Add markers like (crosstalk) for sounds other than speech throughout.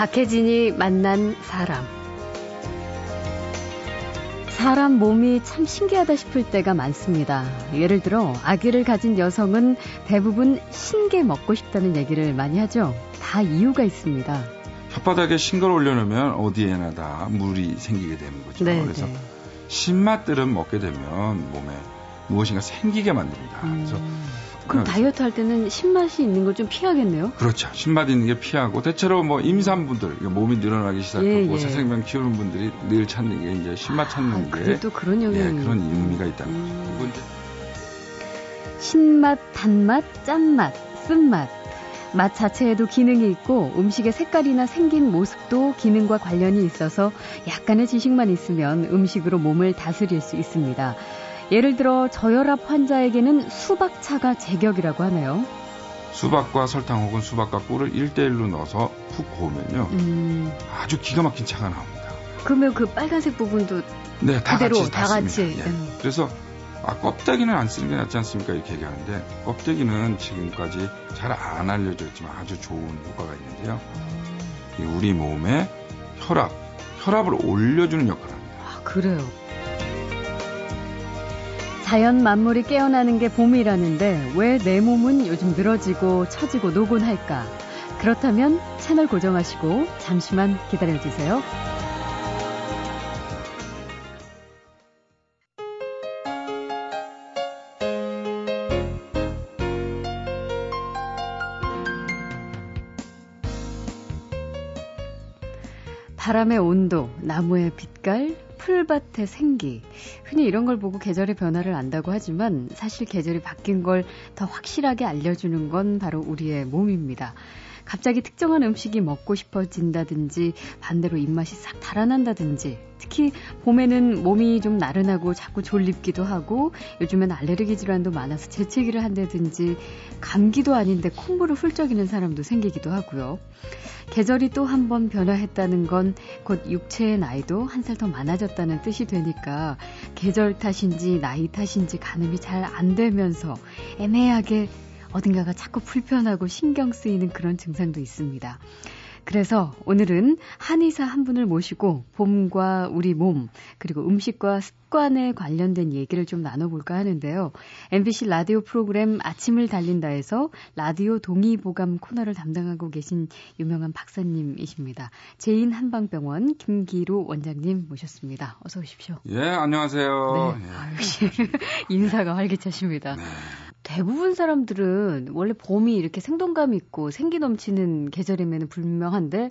박혜진이 만난 사람. 사람 몸이 참 신기하다 싶을 때가 많습니다. 예를 들어 아기를 가진 여성은 대부분 신게 먹고 싶다는 얘기를 많이 하죠. 다 이유가 있습니다. 혓바닥에 신걸 올려놓으면 어디에나 다 물이 생기게 되는 거죠. 네, 그래서 네. 신맛들은 먹게 되면 몸에 무엇인가 생기게 만듭니다. 음, 그래서 그럼 그래서- 다이어트 할 때는 신맛이 있는 걸 좀 피하겠네요. 그렇죠. 신맛 있는 게 피하고 대체로 뭐 임산부들 몸이 늘어나기 시작하고 예, 예. 새생명 키우는 분들이 늘 찾는 게 이제 신맛 찾는 아, 게 그래도 그런 예, 영향이 그런 의미가 있다는 거죠. 음. 이제 신맛, 단맛, 짠맛, 쓴맛. 맛 자체에도 기능이 있고 음식의 색깔이나 생긴 모습도 기능과 관련이 있어서 약간의 지식만 있으면 음식으로 몸을 다스릴 수 있습니다. 예를 들어 저혈압 환자에게는 수박차가 제격이라고 하네요. 수박과 설탕 혹은 수박과 꿀을 1대1로 넣어서 푹 고우면요. 음, 아주 기가 막힌 차가 나옵니다. 그러면 그 빨간색 부분도 네, 다 그대로 같이 다 같이. 습니다 예. 음. 그래서 아 껍데기는 안 쓰는 게 낫지 않습니까? 이렇게 얘기하는데 껍데기는 지금까지 잘 안 알려져 있지만 아주 좋은 효과가 있는데요. 이 우리 몸에 혈압, 혈압을 올려주는 역할을 합니다. 아, 그래요. 자연 만물이 깨어나는 게 봄이라는데 왜 내 몸은 요즘 늘어지고 처지고 노곤할까? 그렇다면 채널 고정하시고 잠시만 기다려주세요. 바람의 온도, 나무의 빛깔, 풀밭의 생기. 흔히 이런 걸 보고 계절의 변화를 안다고 하지만 사실 계절이 바뀐 걸 더 확실하게 알려주는 건 바로 우리의 몸입니다. 갑자기 특정한 음식이 먹고 싶어진다든지 반대로 입맛이 싹 달아난다든지 특히 봄에는 몸이 좀 나른하고 자꾸 졸립기도 하고 요즘엔 알레르기 질환도 많아서 재채기를 한다든지 감기도 아닌데 콧물을 훌쩍이는 사람도 생기기도 하고요. 계절이 또 한 번 변화했다는 건 곧 육체의 나이도 한 살 더 많아졌다는 뜻이 되니까 계절 탓인지 나이 탓인지 가늠이 잘 안 되면서 애매하게 어딘가가 자꾸 불편하고 신경 쓰이는 그런 증상도 있습니다. 그래서 오늘은 한의사 한 분을 모시고 봄과 우리 몸 그리고 음식과 습관에 관련된 얘기를 좀 나눠볼까 하는데요. MBC 라디오 프로그램 아침을 달린다에서 라디오 동의보감 코너를 담당하고 계신 유명한 박사님이십니다. 제인 한방병원 김길우 원장님 모셨습니다. 어서 오십시오. 예, 안녕하세요. 네, 예. 아, 역시 (laughs) 인사가 활기차십니다. 네. 대부분 사람들은 원래 봄이 이렇게 생동감 있고 생기 넘치는 계절이면 분명한데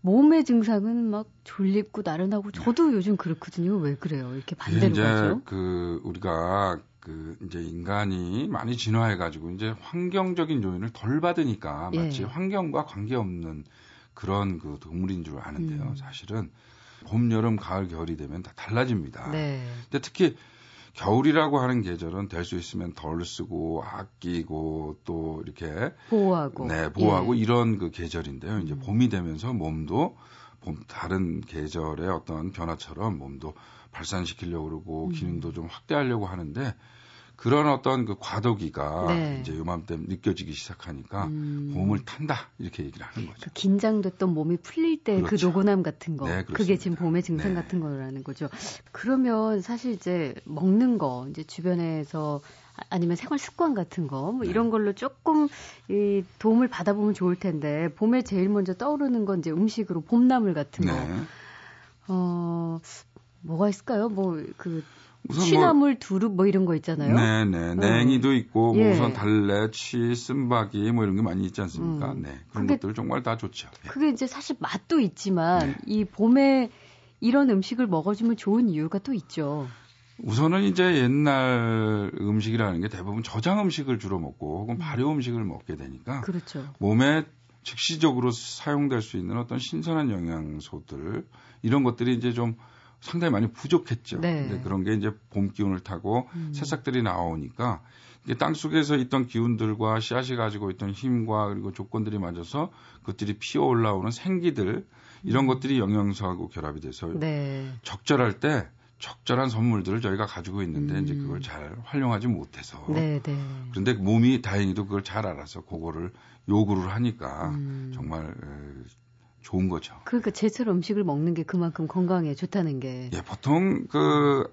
몸의 증상은 막 졸립고 나른하고 저도 요즘 그렇거든요. 왜 그래요? 이렇게 반대로 이제 가죠? 그 우리가 그 이제 인간이 많이 진화해 가지고 이제 환경적인 요인을 덜 받으니까 예. 마치 환경과 관계없는 그런 그 동물인 줄 아는데요. 음. 사실은 봄, 여름, 가을, 겨울이 되면 다 달라집니다. 네. 근데 특히 겨울이라고 하는 계절은 될 수 있으면 덜 쓰고 아끼고 또 이렇게 보호하고. 네, 보호하고 예. 이런 그 계절인데요. 이제 음. 봄이 되면서 몸도 봄 다른 계절의 어떤 변화처럼 몸도 발산시키려고 그러고 음. 기능도 좀 확대하려고 하는데 그런 어떤 그 과도기가 네. 이제 요맘때 느껴지기 시작하니까 음. 봄을 탄다 이렇게 얘기를 하는 거죠. 그 긴장됐던 몸이 풀릴 때그 그렇죠. 노곤함 같은 거. 네, 그게. 지금 봄의 증상 네. 같은 거라는 거죠. 그러면 사실 이제 먹는 거, 이제 주변에서 아- 아니면 생활 습관 같은 거, 뭐 네. 이런 걸로 조금 이 도움을 받아보면 좋을 텐데, 봄에 제일 먼저 떠오르는 건 이제 음식으로 봄나물 같은 거. 네. 어, 뭐가 있을까요? 뭐, 그, 우선 뭐 취나물, 두릅 뭐 이런 거 있잖아요. 네, 네. 냉이도 있고, 뭐 예. 우선 달래, 취, 쓴바기, 뭐 이런 게 많이 있지 않습니까? 음. 네. 그런 그게- 것들 정말 다 좋죠. 예. 그게 이제 사실 맛도 있지만, 네. 이 봄에 이런 음식을 먹어주면 좋은 이유가 또 있죠. 우선은 이제 옛날 음식이라는 게 대부분 저장 음식을 주로 먹고 혹은 발효 음식을 먹게 되니까 그렇죠. 몸에 즉시적으로 사용될 수 있는 어떤 신선한 영양소들 이런 것들이 이제 좀 상당히 많이 부족했죠. 네. 근데 그런 게 이제 봄 기운을 타고 음. 새싹들이 나오니까 이게 땅 속에서 있던 기운들과 씨앗이 가지고 있던 힘과 그리고 조건들이 맞아서 그것들이 피어 올라오는 생기들 이런 것들이 영양소하고 결합이 돼서 음. 네. 적절할 때 적절한 선물들을 저희가 가지고 있는데 음. 이제 그걸 잘 활용하지 못해서 네, 네. 그런데 몸이 다행히도 그걸 잘 알아서 그거를 요구를 하니까 음. 정말 에, 좋은 거죠. 그러니까 제철 음식을 먹는 게 그만큼 건강에 좋다는 게. 예, 보통 그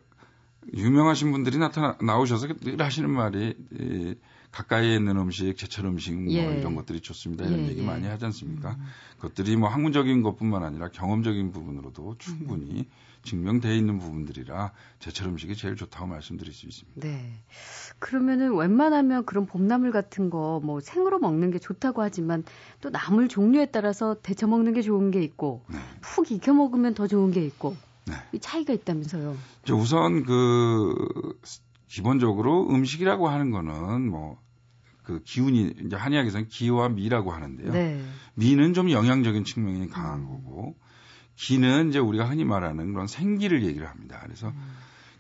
유명하신 분들이 나타나 나오셔서 늘 하시는 말이 이, 가까이에 있는 음식, 제철 음식 뭐 예. 이런 것들이 좋습니다. 이런 예, 얘기 예. 많이 하지 않습니까? 음. 그것들이 뭐 학문적인 것뿐만 아니라 경험적인 부분으로도 충분히 음. 증명되어 있는 부분들이라 제철 음식이 제일 좋다고 말씀드릴 수 있습니다. 네. 그러면은 웬만하면 그런 봄나물 같은 거 뭐 생으로 먹는 게 좋다고 하지만 또 나물 종류에 따라서 데쳐 먹는 게 좋은 게 있고 네. 푹 익혀 먹으면 더 좋은 게 있고 네. 이 차이가 있다면서요. 우선 그 기본적으로 음식이라고 하는 거는 뭐그 기운이 이제 한의학에서는 기와 미라고 하는데요. 네. 미는 좀 영양적인 측면이 강한 음. 거고 기는 이제 우리가 흔히 말하는 그런 생기를 얘기를 합니다. 그래서 음.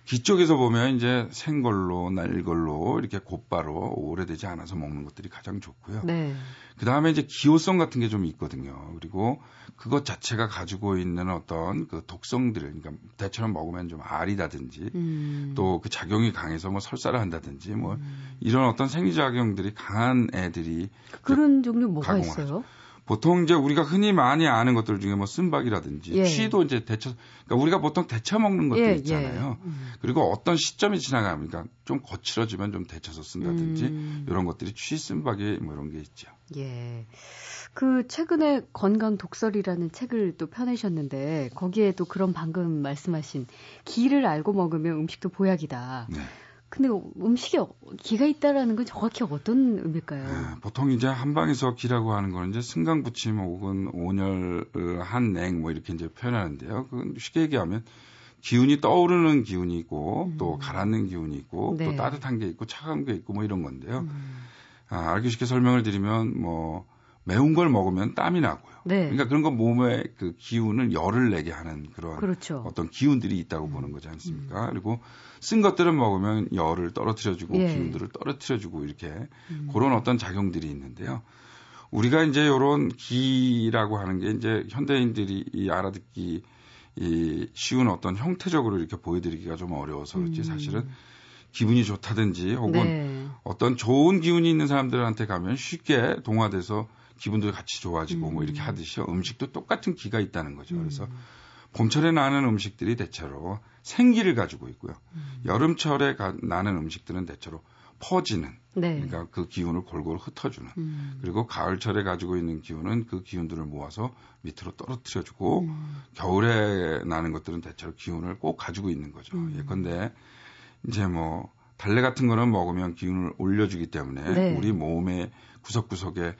기 쪽에서 보면 이제 생걸로, 날걸로 이렇게 곧바로 오래되지 않아서 먹는 것들이 가장 좋고요. 네. 그 다음에 이제 기호성 같은 게 좀 있거든요. 그리고 그것 자체가 가지고 있는 어떤 그 독성들을, 그러니까 대처럼 먹으면 좀 알이다든지 음. 또그 작용이 강해서 뭐 설사를 한다든지 뭐 음. 이런 어떤 생리작용들이 강한 애들이 그런 종류 뭐가 가공하죠. 있어요? 보통 이제 우리가 흔히 많이 아는 것들 중에 뭐 쓴박이라든지 예. 취도 이제 데쳐 그러니까 우리가 보통 데쳐 먹는 것들 예, 예. 있잖아요. 예. 음. 그리고 어떤 시점이 지나가니까 그러니까 좀 거칠어지면 좀 데쳐서 쓴다든지 음. 이런 것들이 취 쓴박이 뭐 이런 게 있죠. 예. 그 최근에 건강 독설이라는 책을 또 펴내셨는데 거기에도 그런 방금 말씀하신 기를 알고 먹으면 음식도 보약이다. 네. 근데 음식에 기가 있다라는 건 정확히 어떤 의미일까요? 네, 보통 이제 한방에서 기라고 하는 거는 이제 승강부침 혹은 온열 어, 한냉 뭐 이렇게 이제 표현하는데요. 그 쉽게 얘기하면 기운이 떠오르는 기운이 있고 음. 또 가라앉는 기운이 있고 네. 또 따뜻한 게 있고 차가운 게 있고 뭐 이런 건데요. 음. 아, 알기 쉽게 설명을 드리면 뭐 매운 걸 먹으면 땀이 나고요. 네. 그러니까 그런 건 몸에 그 기운을 열을 내게 하는 그런 그렇죠. 어떤 기운들이 있다고 음. 보는 거지 않습니까? 음. 그리고 쓴 것들은 먹으면 열을 떨어뜨려주고 예. 기운들을 떨어뜨려주고 이렇게 음. 그런 어떤 작용들이 있는데요. 우리가 이제 이런 기라고 하는 게 이제 현대인들이 이 알아듣기 이 쉬운 어떤 형태적으로 이렇게 보여드리기가 좀 어려워서 그렇지 음. 사실은 기분이 좋다든지 혹은 네. 어떤 좋은 기운이 있는 사람들한테 가면 쉽게 동화돼서 기분도 같이 좋아지고 음. 뭐 이렇게 음. 하듯이 음식도 똑같은 기가 있다는 거죠. 그래서 음. 봄철에 나는 음식들이 대체로 생기를 가지고 있고요. 음. 여름철에 가, 나는 음식들은 대체로 퍼지는 네. 그러니까 그 기운을 골고루 흩어주는 음. 그리고 가을철에 가지고 있는 기운은 그 기운들을 모아서 밑으로 떨어뜨려주고 음. 겨울에 나는 것들은 대체로 기운을 꼭 가지고 있는 거죠. 음. 예컨대 이제 뭐 달래 같은 거는 먹으면 기운을 올려주기 때문에 네. 우리 몸의 구석구석에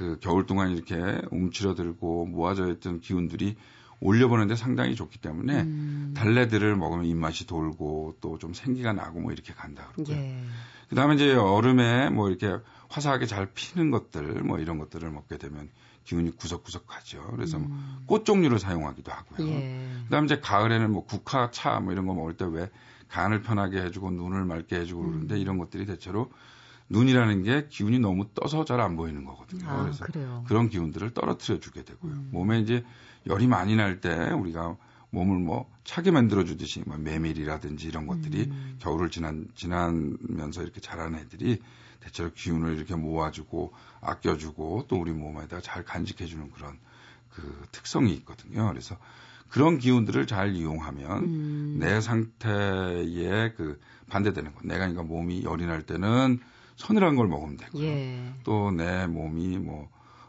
그 겨울 동안 이렇게 움츠러들고 모아져 있던 기운들이 올려보는데 상당히 좋기 때문에 음. 달래들을 먹으면 입맛이 돌고 또 좀 생기가 나고 뭐 이렇게 간다 그러고요. 예. 그 다음에 이제 여름에 뭐 이렇게 화사하게 잘 피는 것들 뭐 이런 것들을 먹게 되면 기운이 구석구석 가죠. 그래서 뭐 음. 뭐꽃 종류를 사용하기도 하고요. 예. 그다음에 이제 가을에는 뭐 국화, 차 뭐 이런 거 먹을 때 왜 간을 편하게 해주고 눈을 맑게 해주고 그러는데 음. 이런 것들이 대체로 눈이라는 게 기운이 너무 떠서 잘 안 보이는 거거든요. 아, 그래서 그래요. 그런 기운들을 떨어뜨려 주게 되고요. 음. 몸에 이제 열이 많이 날 때 우리가 몸을 뭐 차게 만들어 주듯이 뭐 메밀이라든지 이런 것들이 음. 겨울을 지난 지나면서 이렇게 자라는 애들이 대체로 기운을 이렇게 모아주고 아껴주고 또 우리 몸에다 잘 간직해주는 그런 그 특성이 있거든요. 그래서 그런 기운들을 잘 이용하면 음. 내 상태에 그 반대되는 거. 내가 그러니까 몸이 열이 날 때는 서늘한 걸 먹으면 되고요. 예. 또내 몸이 뭐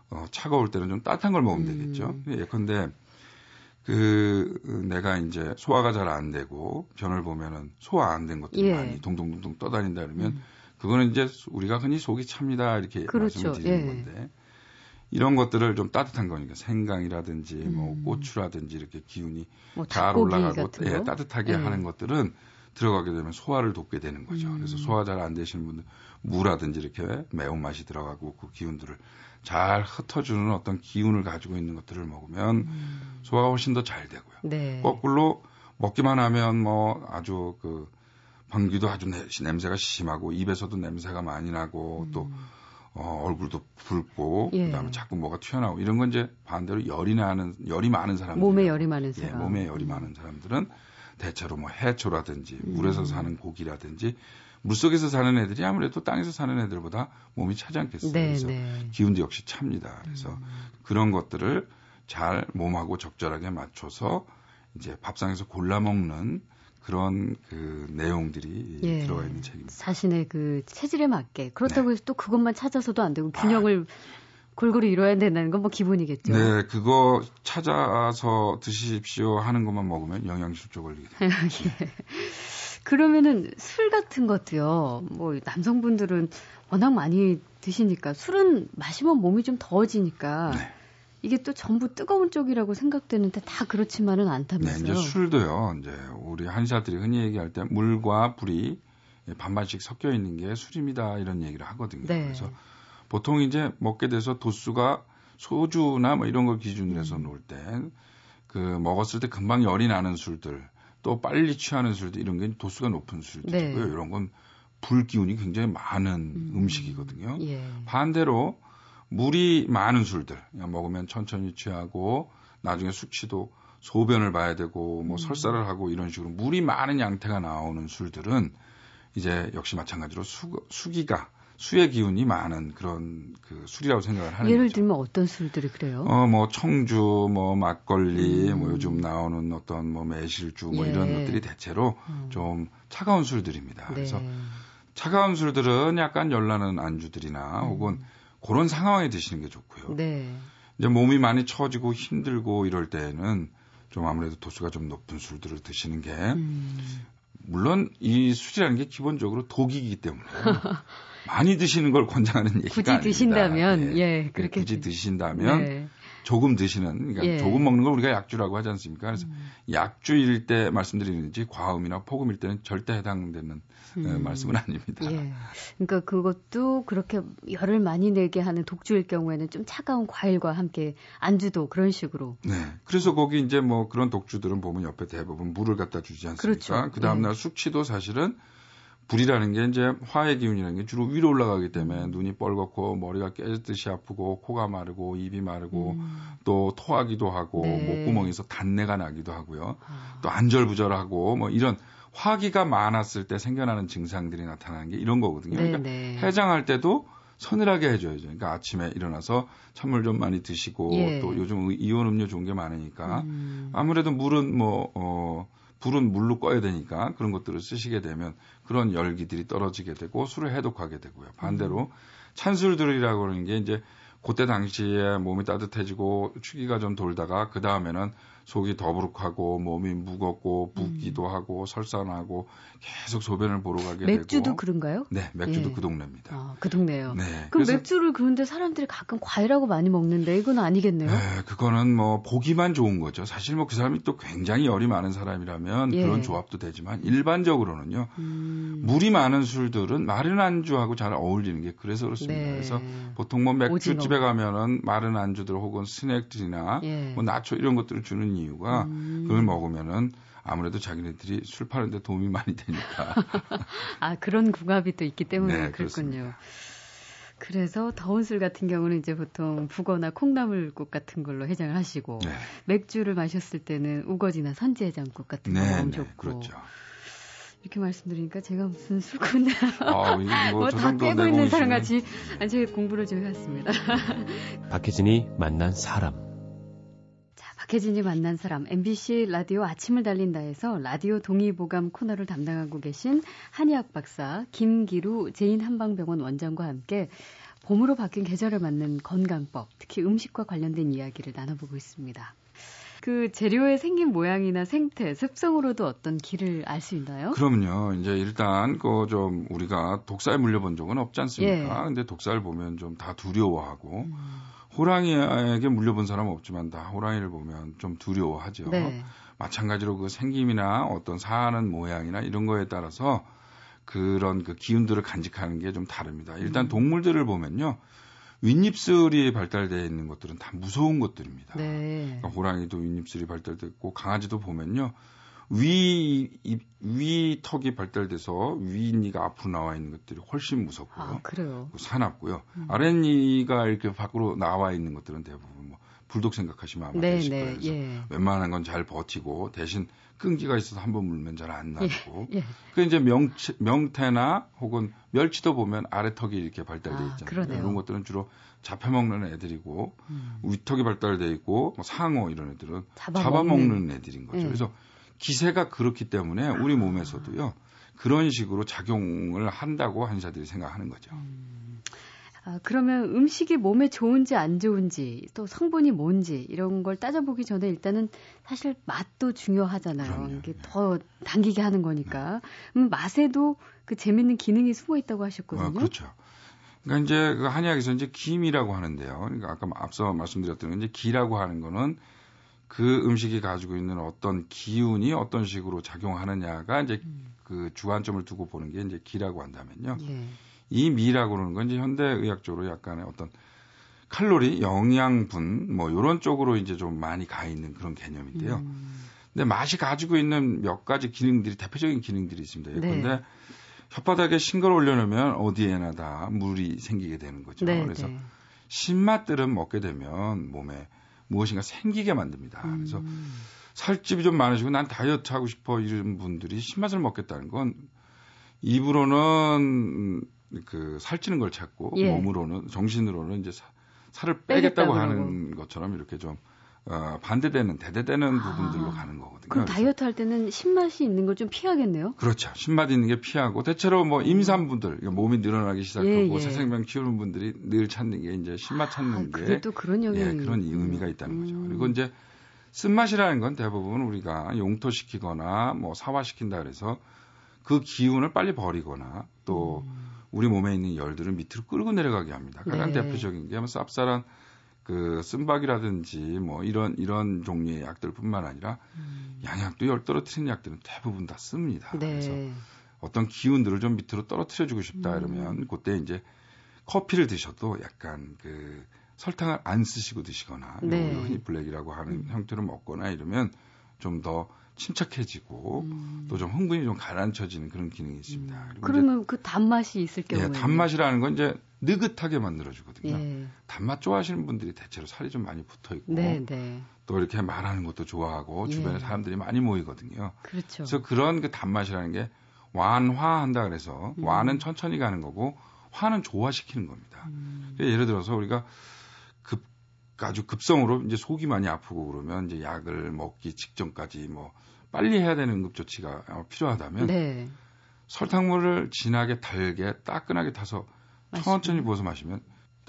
어, 차가울 때는 좀 따뜻한 걸 먹으면 음. 되겠죠. 예컨대 그 내가 이제 소화가 잘 안 되고 변을 보면은 소화 안 된 것들이 예. 많이 동동동동 떠다닌다 그러면 음. 그거는 이제 우리가 흔히 속이 찹니다 이렇게 그렇죠. 말씀을 드리는 예. 건데 이런 것들을 좀 따뜻한 거니까 생강이라든지 뭐 음. 뭐 고추라든지 이렇게 기운이 뭐 잘 올라가고 예, 따뜻하게 예. 하는 것들은 들어가게 되면 소화를 돕게 되는 거죠. 음. 그래서 소화 잘 안 되시는 분들 무라든지 이렇게 매운맛이 들어가고 그 기운들을 잘 흩어주는 어떤 기운을 가지고 있는 것들을 먹으면 음. 소화가 훨씬 더 잘 되고요. 네. 거꾸로 먹기만 하면 뭐 아주 그 방귀도 아주 냄새가 심하고 입에서도 냄새가 많이 나고 음. 또 어, 얼굴도 붉고 예. 그다음에 자꾸 뭐가 튀어나오고 이런 건 이제 반대로 열이 나는 열이 많은 사람들 몸에 열이 많은 예, 사람 예, 몸에 열이 음. 많은 사람들은 대체로 뭐 해초라든지 음. 물에서 사는 고기라든지 물속에서 사는 애들이 아무래도 땅에서 사는 애들보다 몸이 차지 않겠어요. 네, 그래서 네. 기운도 역시 찹니다. 그래서 음. 그런 것들을 잘 몸하고 적절하게 맞춰서 이제 밥상에서 골라 먹는 그런 그 내용들이 예, 들어가 있는 책입니다. 자신의 그 체질에 맞게 그렇다고 네. 해서 또 그것만 찾아서도 안 되고 균형을 아. 골고루 이뤄야 된다는 건 뭐 기본이겠죠. 네, 그거 찾아서 드십시오 하는 것만 먹으면 영양실조 걸리게 됩니다. (laughs) 예. 그러면은 술 같은 것도요. 뭐 남성분들은 워낙 많이 드시니까 술은 마시면 몸이 좀 더워지니까 네. 이게 또 전부 뜨거운 쪽이라고 생각되는데 다 그렇지만은 않다면서요. 네, 이제 술도요. 이제 우리 한의사들이 흔히 얘기할 때 물과 불이 반반씩 섞여 있는 게 술입니다. 이런 얘기를 하거든요. 네. 그래서 보통 이제 먹게 돼서 도수가 소주나 뭐 이런 걸 기준으로 해서 음. 놓을 때 그 먹었을 때 금방 열이 나는 술들 또 빨리 취하는 술들 이런 게 도수가 높은 술들이고요. 네. 이런 건 불기운이 굉장히 많은 음. 식이거든요 예. 반대로 물이 많은 술들 먹으면 천천히 취하고 나중에 숙취도 소변을 봐야 되고 뭐 음. 설사를 하고 이런 식으로 물이 많은 양태가 나오는 술들은 이제 역시 마찬가지로 수, 수기가 수의 기운이 많은 그런 그 술이라고 생각을 하는 예를 거죠. 들면 어떤 술들이 그래요? 어, 뭐 청주, 뭐 막걸리, 음. 뭐 요즘 나오는 어떤 뭐 매실주, 뭐 예. 이런 것들이 대체로 음. 좀 차가운 술들입니다. 네. 그래서 차가운 술들은 약간 열나는 안주들이나 음. 혹은 그런 상황에 드시는 게 좋고요. 네. 이제 몸이 많이 처지고 힘들고 이럴 때는 좀 아무래도 도수가 좀 높은 술들을 드시는 게 음. 물론 이 술이라는 게 기본적으로 독이기 때문에 (laughs) 많이 드시는 걸 권장하는 얘기가 굳이 아닙니다. 드신다면 예, 예 그렇게 굳이 드신다면 네. 조금 드시는 그러니까 예. 조금 먹는 걸 우리가 약주라고 하지 않습니까? 그래서 음. 약주일 때 말씀드리는지 과음이나 폭음일 때는 절대 해당되는 어, 음. 말씀은 아닙니다. 예. 그러니까 그것도 그렇게 열을 많이 내게 하는 독주일 경우에는 좀 차가운 과일과 함께 안주도 그런 식으로. 네. 그래서 거기 이제 뭐 그런 독주들은 보면 옆에 대부분 물을 갖다 주지 않습니까? 그렇죠. 그 다음날 예. 숙취도 사실은 불이라는 게 이제 화의 기운이라는 게 주로 위로 올라가기 때문에 음. 눈이 뻘겋고 머리가 깨졌듯이 아프고 코가 마르고 입이 마르고 음. 또 토하기도 하고 네. 목구멍에서 단내가 나기도 하고요. 아. 또 안절부절하고 뭐 이런 화기가 많았을 때 생겨나는 증상들이 나타나는 게 이런 거거든요. 네, 그러니까 네. 해장할 때도 서늘하게 해줘야죠. 그러니까 아침에 일어나서 찬물 좀 많이 드시고 예. 또 요즘 이온 음료 좋은 게 많으니까 음. 아무래도 물은 뭐 어. 불은 물로 꺼야 되니까 그런 것들을 쓰시게 되면 그런 열기들이 떨어지게 되고 술을 해독하게 되고요. 반대로 음. 찬술들이라고 하는 게 이제 그때 당시에 몸이 따뜻해지고 추기가 좀 돌다가 그 다음에는 속이 더부룩하고 몸이 무겁고 붓기도 음. 하고 설산하고 계속 소변을 보러 가게 맥주도 되고 맥주도 그런가요? 네, 맥주도 예. 그 동네입니다. 아, 그 동네요. 네. 그럼 맥주를 그런데 사람들이 가끔 과일하고 많이 먹는데 이건 아니겠네요. 네, 그거는 뭐 보기만 좋은 거죠. 사실 뭐 그 사람이 또 굉장히 열이 많은 사람이라면 예. 그런 조합도 되지만 일반적으로는요. 음. 물이 많은 술들은 마른 안주하고 잘 어울리는 게 그래서 그렇습니다. 네. 그래서 보통 뭐 맥주집에 가면은 마른 안주들 혹은 스낵들이나 예. 뭐 나초 이런 것들을 주는 이유가 음. 그걸 먹으면은 아무래도 자기네들이 술 파는데 도움이 많이 되니까. (laughs) 아 그런 궁합이 또 있기 때문에 네, 그렇군요. 그렇습니다. 그래서 더운 술 같은 경우는 이제 보통 북어나 콩나물국 같은 걸로 해장을 하시고 네. 맥주를 마셨을 때는 우거지나 선지 해장국 같은 거 네, 먹으면 네, 좋고. 그렇죠. 이렇게 말씀드리니까 제가 무슨 술꾼 아, 뭐다 뭐 (laughs) 깨고 있는 사람 같이 제 공부를 좀 해왔습니다. 박혜진이 만난 사람. 박혜진이 만난 사람 MBC 라디오 아침을 달린다에서 라디오 동의보감 코너를 담당하고 계신 한의학 박사 김길우 제인 한방병원 원장과 함께 봄으로 바뀐 계절에 맞는 건강법, 특히 음식과 관련된 이야기를 나눠보고 있습니다. 그 재료의 생긴 모양이나 생태, 습성으로도 어떤 기를 알 수 있나요? 그럼요. 이제 일단 그 좀 우리가 독사에 물려본 적은 없지 않습니까? 예. 근데 독사를 보면 좀 다 두려워하고 음. 호랑이에게 물려본 사람은 없지만 다 호랑이를 보면 좀 두려워하죠. 네. 마찬가지로 그 생김이나 어떤 사는 모양이나 이런 거에 따라서 그런 그 기운들을 간직하는 게 좀 다릅니다. 일단 음. 동물들을 보면요. 윗입술이 발달되어 있는 것들은 다 무서운 것들입니다. 네. 그러니까 호랑이도 윗입술이 발달되어 있고 강아지도 보면요. 위, 위 턱이 발달돼서 윗니가 앞으로 나와 있는 것들이 훨씬 무섭고요. 아, 그래요? 사납고요. 음. 아랫니가 이렇게 밖으로 나와 있는 것들은 대부분 뭐 불독 생각하시면 아마 네, 되실 네, 거예요. 그래서 예. 웬만한 건 잘 버티고 대신 끈기가 있어서 한 번 물면 잘 안 나고. 예. 그 이제 명 명태나 혹은 멸치도 보면 아래 턱이 이렇게 발달돼 아, 있잖아요. 그러네요. 이런 것들은 주로 잡혀먹는 애들이고 음. 위턱이 발달돼 있고 뭐 상어 이런 애들은 잡아먹는. 잡아먹는 애들인 거죠. 예. 그래서 기세가 그렇기 때문에 우리 몸에서도요 그런 식으로 작용을 한다고 한의사들이 생각하는 거죠. 아, 그러면 음식이 몸에 좋은지 안 좋은지 또 성분이 뭔지 이런 걸 따져보기 전에 일단은 사실 맛도 중요하잖아요. 그럼요. 이게 네. 더 당기게 하는 거니까. 음, 맛에도 그 재밌는 기능이 숨어 있다고 하셨거든요. 어, 그렇죠. 그러니까 이제 그 한의학에서 이제 김이라고 하는데요. 그러니까 아까 앞서 말씀드렸던 이제 기라고 하는 거는 그 음식이 가지고 있는 어떤 기운이 어떤 식으로 작용하느냐가 이제 그 주안점을 두고 보는 게 이제 기라고 한다면요. 예. 이 미라고 그러는 건 이제 현대 의학적으로 약간의 어떤 칼로리, 영양분 뭐 이런 쪽으로 이제 좀 많이 가 있는 그런 개념인데요. 음, 근데 맛이 가지고 있는 몇 가지 기능들이 대표적인 기능들이 있습니다. 네. 그런데 혓바닥에 신걸 올려놓으면 어디에나 다 물이 생기게 되는 거죠. 네, 그래서 네. 신맛들은 먹게 되면 몸에 무엇인가 생기게 만듭니다. 그래서 음, 살집이 좀 많으시고 난 다이어트 하고 싶어 이런 분들이 신맛을 먹겠다는 건 입으로는 그 살찌는 걸 찾고 예. 몸으로는 정신으로는 이제 사- 살을 빼겠다 빼겠다고 그러고. 하는 것처럼 이렇게 좀 어, 반대되는 대대되는 아. 부분들로 가는 거거든요. 그럼 다이어트 할 때는 신맛이 있는 걸 좀 피하겠네요. 그렇죠. 신맛 있는 게 피하고 대체로 뭐 임산부들 그러니까 몸이 늘어나기 시작하고 예, 예. 새 생명 키우는 분들이 늘 찾는 게 이제 신맛 찾는 아, 게 또 그런 영향이 예, 그런. 의미가 있다는 거죠. 음. 그리고 이제 쓴맛이라는 건 대부분 우리가 용토시키거나 뭐 사화시킨다 그래서 그 기운을 빨리 버리거나 또 음. 우리 몸에 있는 열들을 밑으로 끌고 내려가게 합니다. 가장 네. 대표적인 게뭐 쌉쌀한 그 쓴박이라든지 뭐 이런 이런 종류의 약들뿐만 아니라 양약도 열 떨어뜨리는 약들은 대부분 다 씁니다. 그래서 네. 어떤 기운들을 좀 밑으로 떨어뜨려 주고 싶다 음. 이러면 그때 이제 커피를 드셔도 약간 그 설탕을 안 쓰시고 드시거나 네. 우리가 흔히 블랙이라고 하는 음. 형태로 먹거나 이러면 좀 더 침착해지고 음. 또좀 흥분이 좀 가라앉혀지는 그런 기능이 있습니다. 그리고 이제 그러면 그 단맛이 있을 경우에 예, 단맛이라는 건 이제 느긋하게 만들어주거든요. 예. 단맛 좋아하시는 분들이 대체로 살이 좀 많이 붙어 있고 네, 네. 또 이렇게 말하는 것도 좋아하고 예. 주변에 사람들이 많이 모이거든요. 그렇죠. 그래서 그런 그 단맛이라는 게 완화한다 그래서 음. 완은 천천히 가는 거고 화는 조화시키는 겁니다. 음. 예를 들어서 우리가 급 아주 급성으로 이제 속이 많이 아프고 그러면 이제 약을 먹기 직전까지 뭐 빨리 해야 되는 응급 조치가 어, 필요하다면 네. 설탕물을 진하게 달게 따끈하게 타서 천천히. 부어서 마시면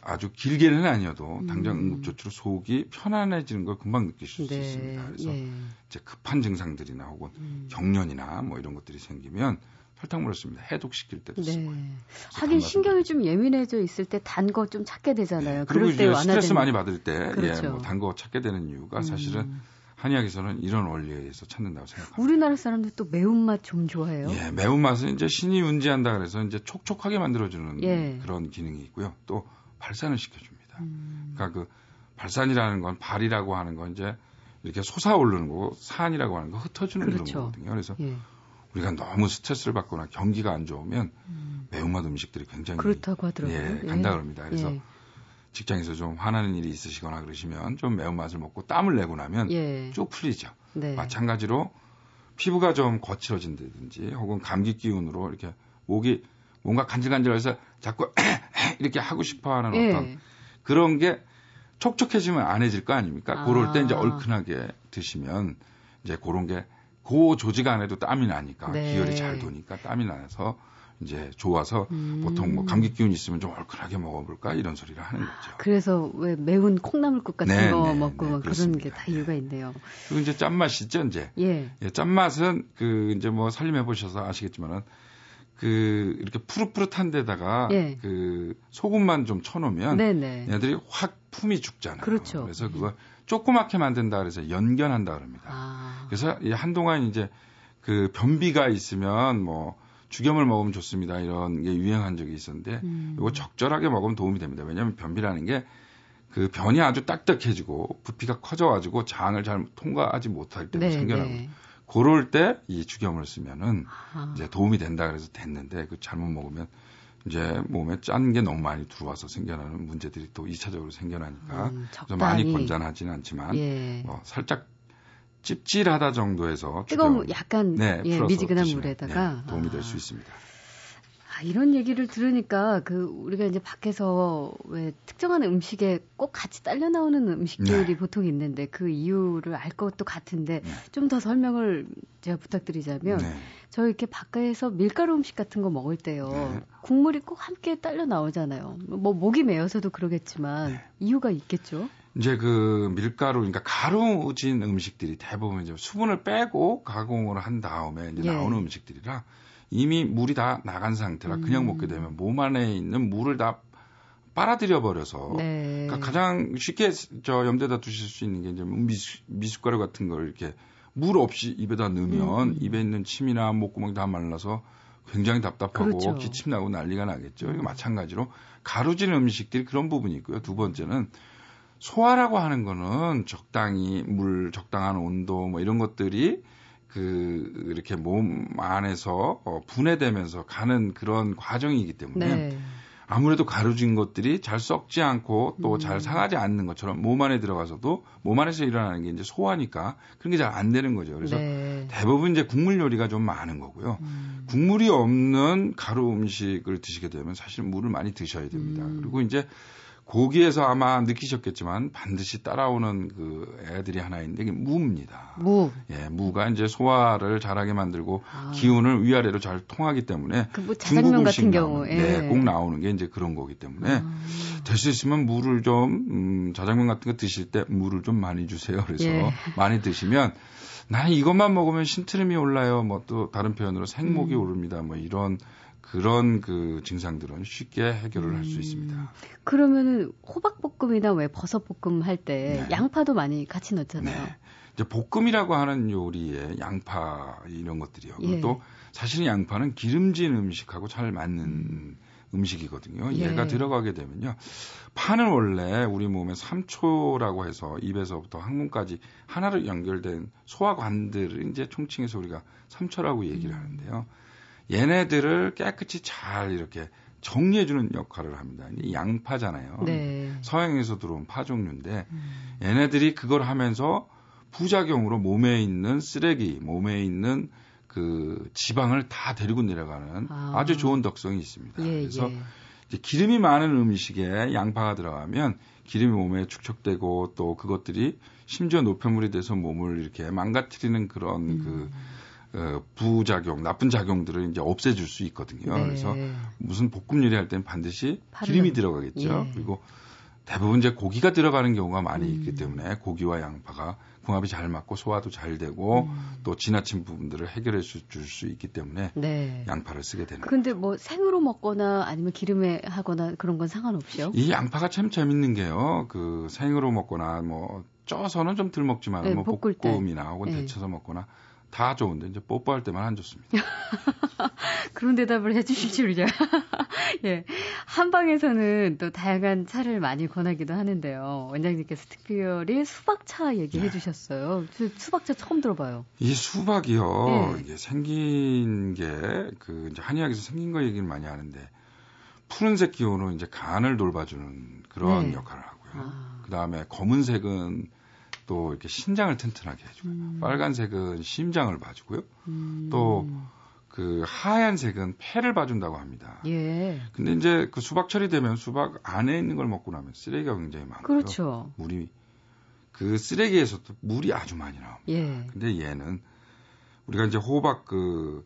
아주 길게는 아니어도 당장 음. 응급조치로 속이 편안해지는 걸 금방 느끼실 수 네. 있습니다. 그래서 예. 이제 급한 증상들이나 혹은 음. 경련이나 뭐 이런 것들이 생기면 설탕물을 씁니다. 해독시킬 때도 쓰고. 네. 그래서 하긴 신경이 좀 예민해져 있을 때 단 거 좀 찾게 되잖아요. 네. 그리고 그럴 때 스트레스 많이 받을 때, 그렇죠. 예, 뭐단 거 찾게 되는 이유가 사실은 음. 한의학에서는 이런 원리에 의해서 찾는다고 생각합니다. 우리나라 사람들 또 매운맛 좀 좋아해요. 예, 매운맛은 이제 신이 운지한다 그래서 이제 촉촉하게 만들어주는 예. 그런 기능이 있고요. 또 발산을 시켜줍니다. 음. 그러니까 그 발산이라는 건 발이라고 하는 건 이제 이렇게 솟아오르는 거고 산이라고 하는 거 흩어주는 그런 그렇죠. 거거든요. 그래서 예. 우리가 너무 스트레스를 받거나 경기가 안 좋으면 음. 매운맛 음식들이 굉장히 그렇다고 하더라고요. 예, 간다 그럽니다. 그래서 예. 직장에서 좀 화나는 일이 있으시거나 그러시면 좀 매운맛을 먹고 땀을 내고 나면 예. 쭉 풀리죠. 네. 마찬가지로 피부가 좀 거칠어진다든지 혹은 감기 기운으로 이렇게 목이 뭔가 간질간질해서 자꾸 (clears throat) 이렇게 하고 싶어하는 예. 어떤 그런 게 촉촉해지면 안 해질 거 아닙니까? 아. 그럴 때 이제 얼큰하게 드시면 이제 그런 게그 조직 안에도 땀이 나니까 네. 기혈이 잘 도니까 땀이 나서 이제 좋아서 음. 보통 뭐 감기 기운 있으면 좀 얼큰하게 먹어볼까 이런 소리를 하는 거죠. 그래서 왜 매운 콩나물국 같은 네, 거 네, 먹고 네, 그런. 게 다 이유가 있네요. 그리고 이제 짠맛이죠, 이제. 예. 예, 짠맛은 그 이제 뭐 살림해 보셔서 아시겠지만은 그 이렇게 푸릇푸릇한 데다가 예. 그 소금만 좀 쳐놓으면 네네. 얘들이 확 품이 죽잖아요. 그렇죠. 그래서 그걸 조그맣게 만든다 그래서 연견한다 그럽니다. 아. 그래서 이 한동안 이제 그 변비가 있으면 뭐 죽염을 먹으면 좋습니다 이런 게 유행한 적이 있었는데 음. 이거 적절하게 먹으면 도움이 됩니다. 왜냐하면 변비라는 게 그 변이 아주 딱딱해지고 부피가 커져가지고 장을 잘 통과하지 못할 때도 네, 생겨나고 네. 그럴 때 이 죽염을 쓰면은 아. 이제 도움이 된다 그래서 됐는데 그 잘못 먹으면 이제 몸에 짠 게 너무 많이 들어와서 생겨나는 문제들이 또 2차적으로 생겨나니까 음, 그래서 많이 권장하지는 않지만 예. 뭐 살짝 찝찝하다 정도에서 뜨거운 약간 네, 예, 미지근한 드시면, 물에다가 네, 도움이 될 아. 수 있습니다. 아, 이런 얘기를 들으니까 그 우리가 이제 밖에서 왜 특정한 음식에 꼭 같이 딸려 나오는 음식들이 네. 보통 있는데 그 이유를 알 것도 같은데 네. 좀더 설명을 제가 부탁드리자면 네. 저 이렇게 밖에서 밀가루 음식 같은 거 먹을 때요 네. 국물이 꼭 함께 딸려 나오잖아요. 뭐 목이 메어서도 그러겠지만 네. 이유가 있겠죠. 이제 그 밀가루, 그러니까 가루진 음식들이 대부분 이제 수분을 빼고 가공을 한 다음에 이제 예. 나오는 음식들이라 이미 물이 다 나간 상태라 그냥 음. 먹게 되면 몸 안에 있는 물을 다 빨아들여 버려서 네. 그러니까 가장 쉽게 저 염두에다 두실 수 있는 게 이제 미숫, 미숫가루 같은 걸 이렇게 물 없이 입에다 넣으면 음. 입에 있는 침이나 목구멍이 다 말라서 굉장히 답답하고 그렇죠. 기침 나고 난리가 나겠죠. 이거 마찬가지로 가루진 음식들이 그런 부분이 있고요. 두 번째는 소화라고 하는 거는 적당히 물, 적당한 온도 뭐 이런 것들이 그 이렇게 몸 안에서 어, 분해되면서 가는 그런 과정이기 때문에 네. 아무래도 가루진 것들이 잘 썩지 않고 또 음. 잘 상하지 않는 것처럼 몸 안에 들어가서도 몸 안에서 일어나는 게 이제 소화니까 그런 게 잘 안 되는 거죠. 그래서 네. 대부분 이제 국물 요리가 좀 많은 거고요. 음. 국물이 없는 가루 음식을 드시게 되면 사실 물을 많이 드셔야 됩니다. 음. 그리고 이제 고기에서 아마 느끼셨겠지만 반드시 따라오는 그 애들이 하나 있는데 이게 무입니다. 무. 예, 무가 이제 소화를 잘하게 만들고 아. 기운을 위아래로 잘 통하기 때문에 그뭐 자장면 같은 나오는, 경우. 네, 꼭 나오는 게 이제 그런 거기 때문에 아. 될수 있으면 물을 좀 음, 자장면 같은 거 드실 때 물을 좀 많이 주세요. 그래서 예. 많이 드시면 나는 이것만 먹으면 신트름이 올라요. 뭐 또 다른 표현으로 생목이 음. 오릅니다. 뭐 이런 그런 그 증상들은 쉽게 해결을 할수 음. 있습니다. 그러면은 호박볶음이나 왜 버섯볶음 할때 네. 양파도 많이 같이 넣잖아요. 네. 이제 볶음이라고 하는 요리에 양파 이런 것들이요. 예. 또 사실은 양파는 기름진 음식하고 잘 맞는 음식이거든요. 예. 얘가 들어가게 되면요. 파는 원래 우리 몸에 삼초라고 해서 입에서부터 항문까지 하나로 연결된 소화관들을 이제 총칭해서 우리가 삼초라고 얘기를 음. 하는데요. 얘네들을 깨끗이 잘 이렇게 정리해주는 역할을 합니다. 이 양파잖아요. 네. 서양에서 들어온 파 종류인데 음. 얘네들이 그걸 하면서 부작용으로 몸에 있는 쓰레기, 몸에 있는 그 지방을 다 데리고 내려가는 아. 아. 주 좋은 덕성이 있습니다. 예, 그래서 예. 기름이 많은 음식에 양파가 들어가면 기름이 몸에 축적되고 또 그것들이 심지어 노폐물이 돼서 몸을 이렇게 망가뜨리는 그런 음. 그 어, 부작용, 나쁜 작용들을 이제 없애줄 수 있거든요. 네. 그래서 무슨 볶음 요리할 때는 반드시 파를 기름이 넣- 들어가겠죠. 예. 그리고 대부분 이제 고기가 들어가는 경우가 많이 음. 있기 때문에 고기와 양파가 궁합이 잘 맞고 소화도 잘 되고 음. 또 지나친 부분들을 해결해 줄 수 있기 때문에 네. 양파를 쓰게 되는 거예요. 근데 뭐 생으로 먹거나 아니면 기름에 하거나 그런 건 상관없이요? 이 양파가 참 재밌는 게요. 그 생으로 먹거나 뭐 쪄서는 좀 덜 먹지만 네, 뭐. 볶음이나 혹은 네. 데쳐서 먹거나 다 좋은데 이제 뽀뽀할 때만 안 좋습니다. (laughs) 그런 대답을 해주실 줄이야. (laughs) 예. 한방에서는 또 다양한 차를 많이 권하기도 하는데요. 원장님께서 특별히 수박차 얘기해 네. 주셨어요. 저 수박차 처음 들어봐요. 이 수박이요. 네. 이게 생긴 게 그 이제 한의학에서 생긴 거 얘기를 많이 하는데 푸른색 기호로 이제 간을 돌봐주는 그런 네. 역할을 하고요. 아. 그 다음에 검은색은 또 이렇게 신장을 튼튼하게 해주고요. 음. 빨간색은 심장을 봐주고요. 음. 또그 하얀색은 폐를 봐준다고 합니다. 예. 근데 이제 그 수박철이 되면 수박 안에 있는 걸 먹고 나면 쓰레기가 굉장히 많고요. 그렇죠. 물이 그 쓰레기에서도 물이 아주 많이 나옵니다. 예. 근데 얘는 우리가 이제 호박 그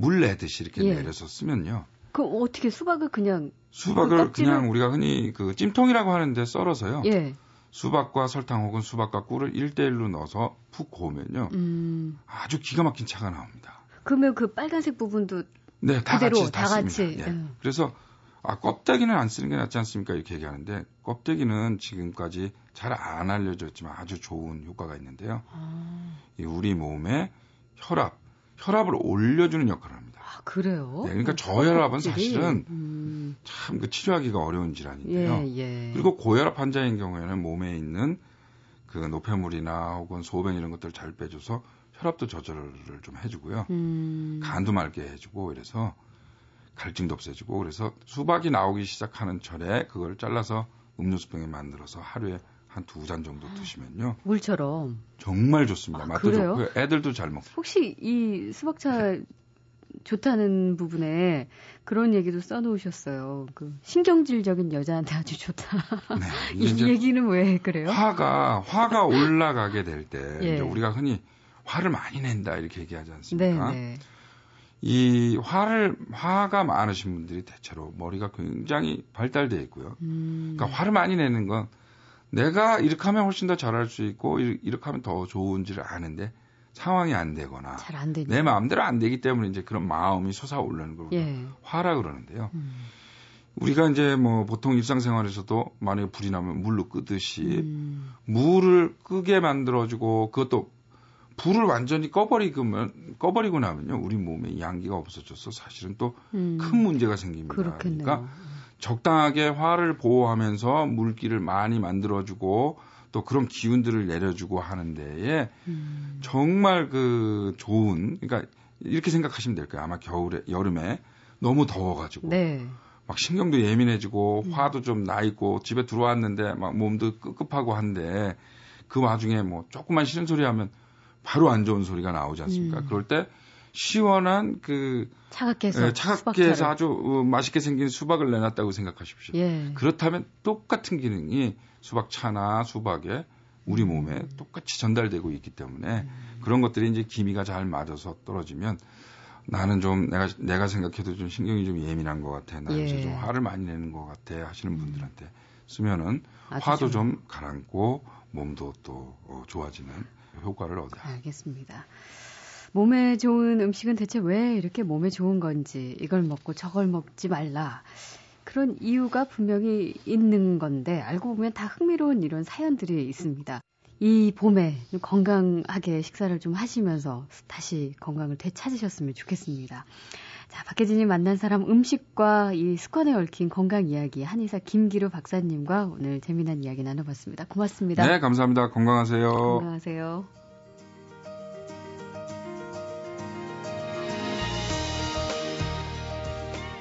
물 내듯이 이렇게 예. 내려서 쓰면요. 그 어떻게 수박을 그냥 수박을 껍질을- 그냥 우리가 흔히 그 찜통이라고 하는데 썰어서요. 예. 수박과 설탕 혹은 수박과 꿀을 1대1로 넣어서 푹 고우면요. 음. 아주 기가 막힌 차가 나옵니다. 그러면 그 빨간색 부분도 네, 다 그대로 같이 다다 같이. 예. 음. 그래서 아 껍데기는 안 쓰는 게 낫지 않습니까? 이렇게 얘기하는데 껍데기는 지금까지 잘 안 알려졌지만 아주 좋은 효과가 있는데요. 아, 이 우리 몸에 혈압, 혈압을 올려주는 역할을 합니다. 아, 그래요? 네, 그러니까 어, 저혈압은? 사실은 음. 참그 치료하기가 어려운 질환인데요. 예, 예. 그리고 고혈압 환자인 경우에는 몸에 있는 그 노폐물이나 혹은 소변 이런 것들을 잘 빼줘서 혈압도 조절을 좀 해주고요. 음. 간도 맑게 해주고 이래서 갈증도 없어지고 그래서 수박이 나오기 시작하는 철에 그걸 잘라서 음료수병에 만들어서 하루에 한 두 잔 정도 드시면요. 물처럼. 정말 좋습니다. 아, 맛도 그래요? 좋고 애들도 잘 먹고. 혹시 이 수박차 좋다는 부분에 그런 얘기도 써놓으셨어요. 그 신경질적인 여자한테 아주 좋다. 네. (laughs) 이 얘기는 왜 그래요? 화가 화가 올라가게 될때 (laughs) 예. 우리가 흔히 화를 많이 낸다 이렇게 얘기하지 않습니까? 네 네. 이 화를 화가 많으신 분들이 대체로 머리가 굉장히 발달돼 있고요. 음, 그러니까 화를 많이 내는 건 내가 이렇게 하면 훨씬 더 잘할 수 있고 이- 이렇게 하면 더 좋은지를 아는데 상황이 안 되거나 잘 안. 내 마음대로 안 되기 때문에 이제 그런 마음이 솟아오르는 걸 예. 화라 그러는데요. 음, 우리가 이제 뭐 보통 일상생활에서도 만약에 불이 나면 물로 끄듯이 음, 물을 끄게 만들어주고 그것도 불을 완전히 꺼버리면 꺼버리고 나면요 우리 몸에 양기가 없어져서 사실은 또큰 음, 문제가 생깁니다. 그렇겠네요. 그러니까 적당하게 화를 보호하면서 물기를 많이 만들어주고 또 그런 기운들을 내려주고 하는 데에 음, 정말 그 좋은 그러니까 이렇게 생각하시면 될 거예요. 아마 겨울에 여름에 너무 더워가지고 네. 막 신경도 예민해지고 화도 좀 나 있고 집에 들어왔는데 막 몸도 끄급하고 한데 그 와중에 뭐 조금만 싫은 소리 하면 바로 안 좋은 소리가 나오지 않습니까? 음. 그럴 때 시원한 그 차갑게 해서 예, 차갑게. 해서 아주 어, 맛있게 생긴 수박을 내놨다고 생각하십시오. 예. 그렇다면 똑같은 기능이 수박차나 수박에 우리 음. 몸에 똑같이 전달되고 있기 때문에 그런 것들이 이제 기미가 잘 맞아서 떨어지면 나는 좀 내가 내가 생각해도 좀 신경이 좀 예민한 것 같아. 나 요새 예. 음. 좀 화를 많이 내는 것 같아 하시는 분들한테 쓰면은 아주 화도 좋은- 좀 가라앉고 몸도 또 어, 좋아지는 효과를 얻어요. 알겠습니다. 몸에 좋은 음식은 대체 왜 이렇게 몸에 좋은 건지, 이걸 먹고 저걸 먹지 말라. 그런 이유가 분명히 있는 건데, 알고 보면 다 흥미로운 이런 사연들이 있습니다. 이 봄에 좀 건강하게 식사를 좀 하시면서 다시 건강을 되찾으셨으면 좋겠습니다. 자, 박혜진이 만난 사람 음식과 이 습관에 얽힌 건강 이야기 한의사 김기루 박사님과 오늘 재미난 이야기 나눠봤습니다. 고맙습니다. 네, 감사합니다. 건강하세요. 건강하세요.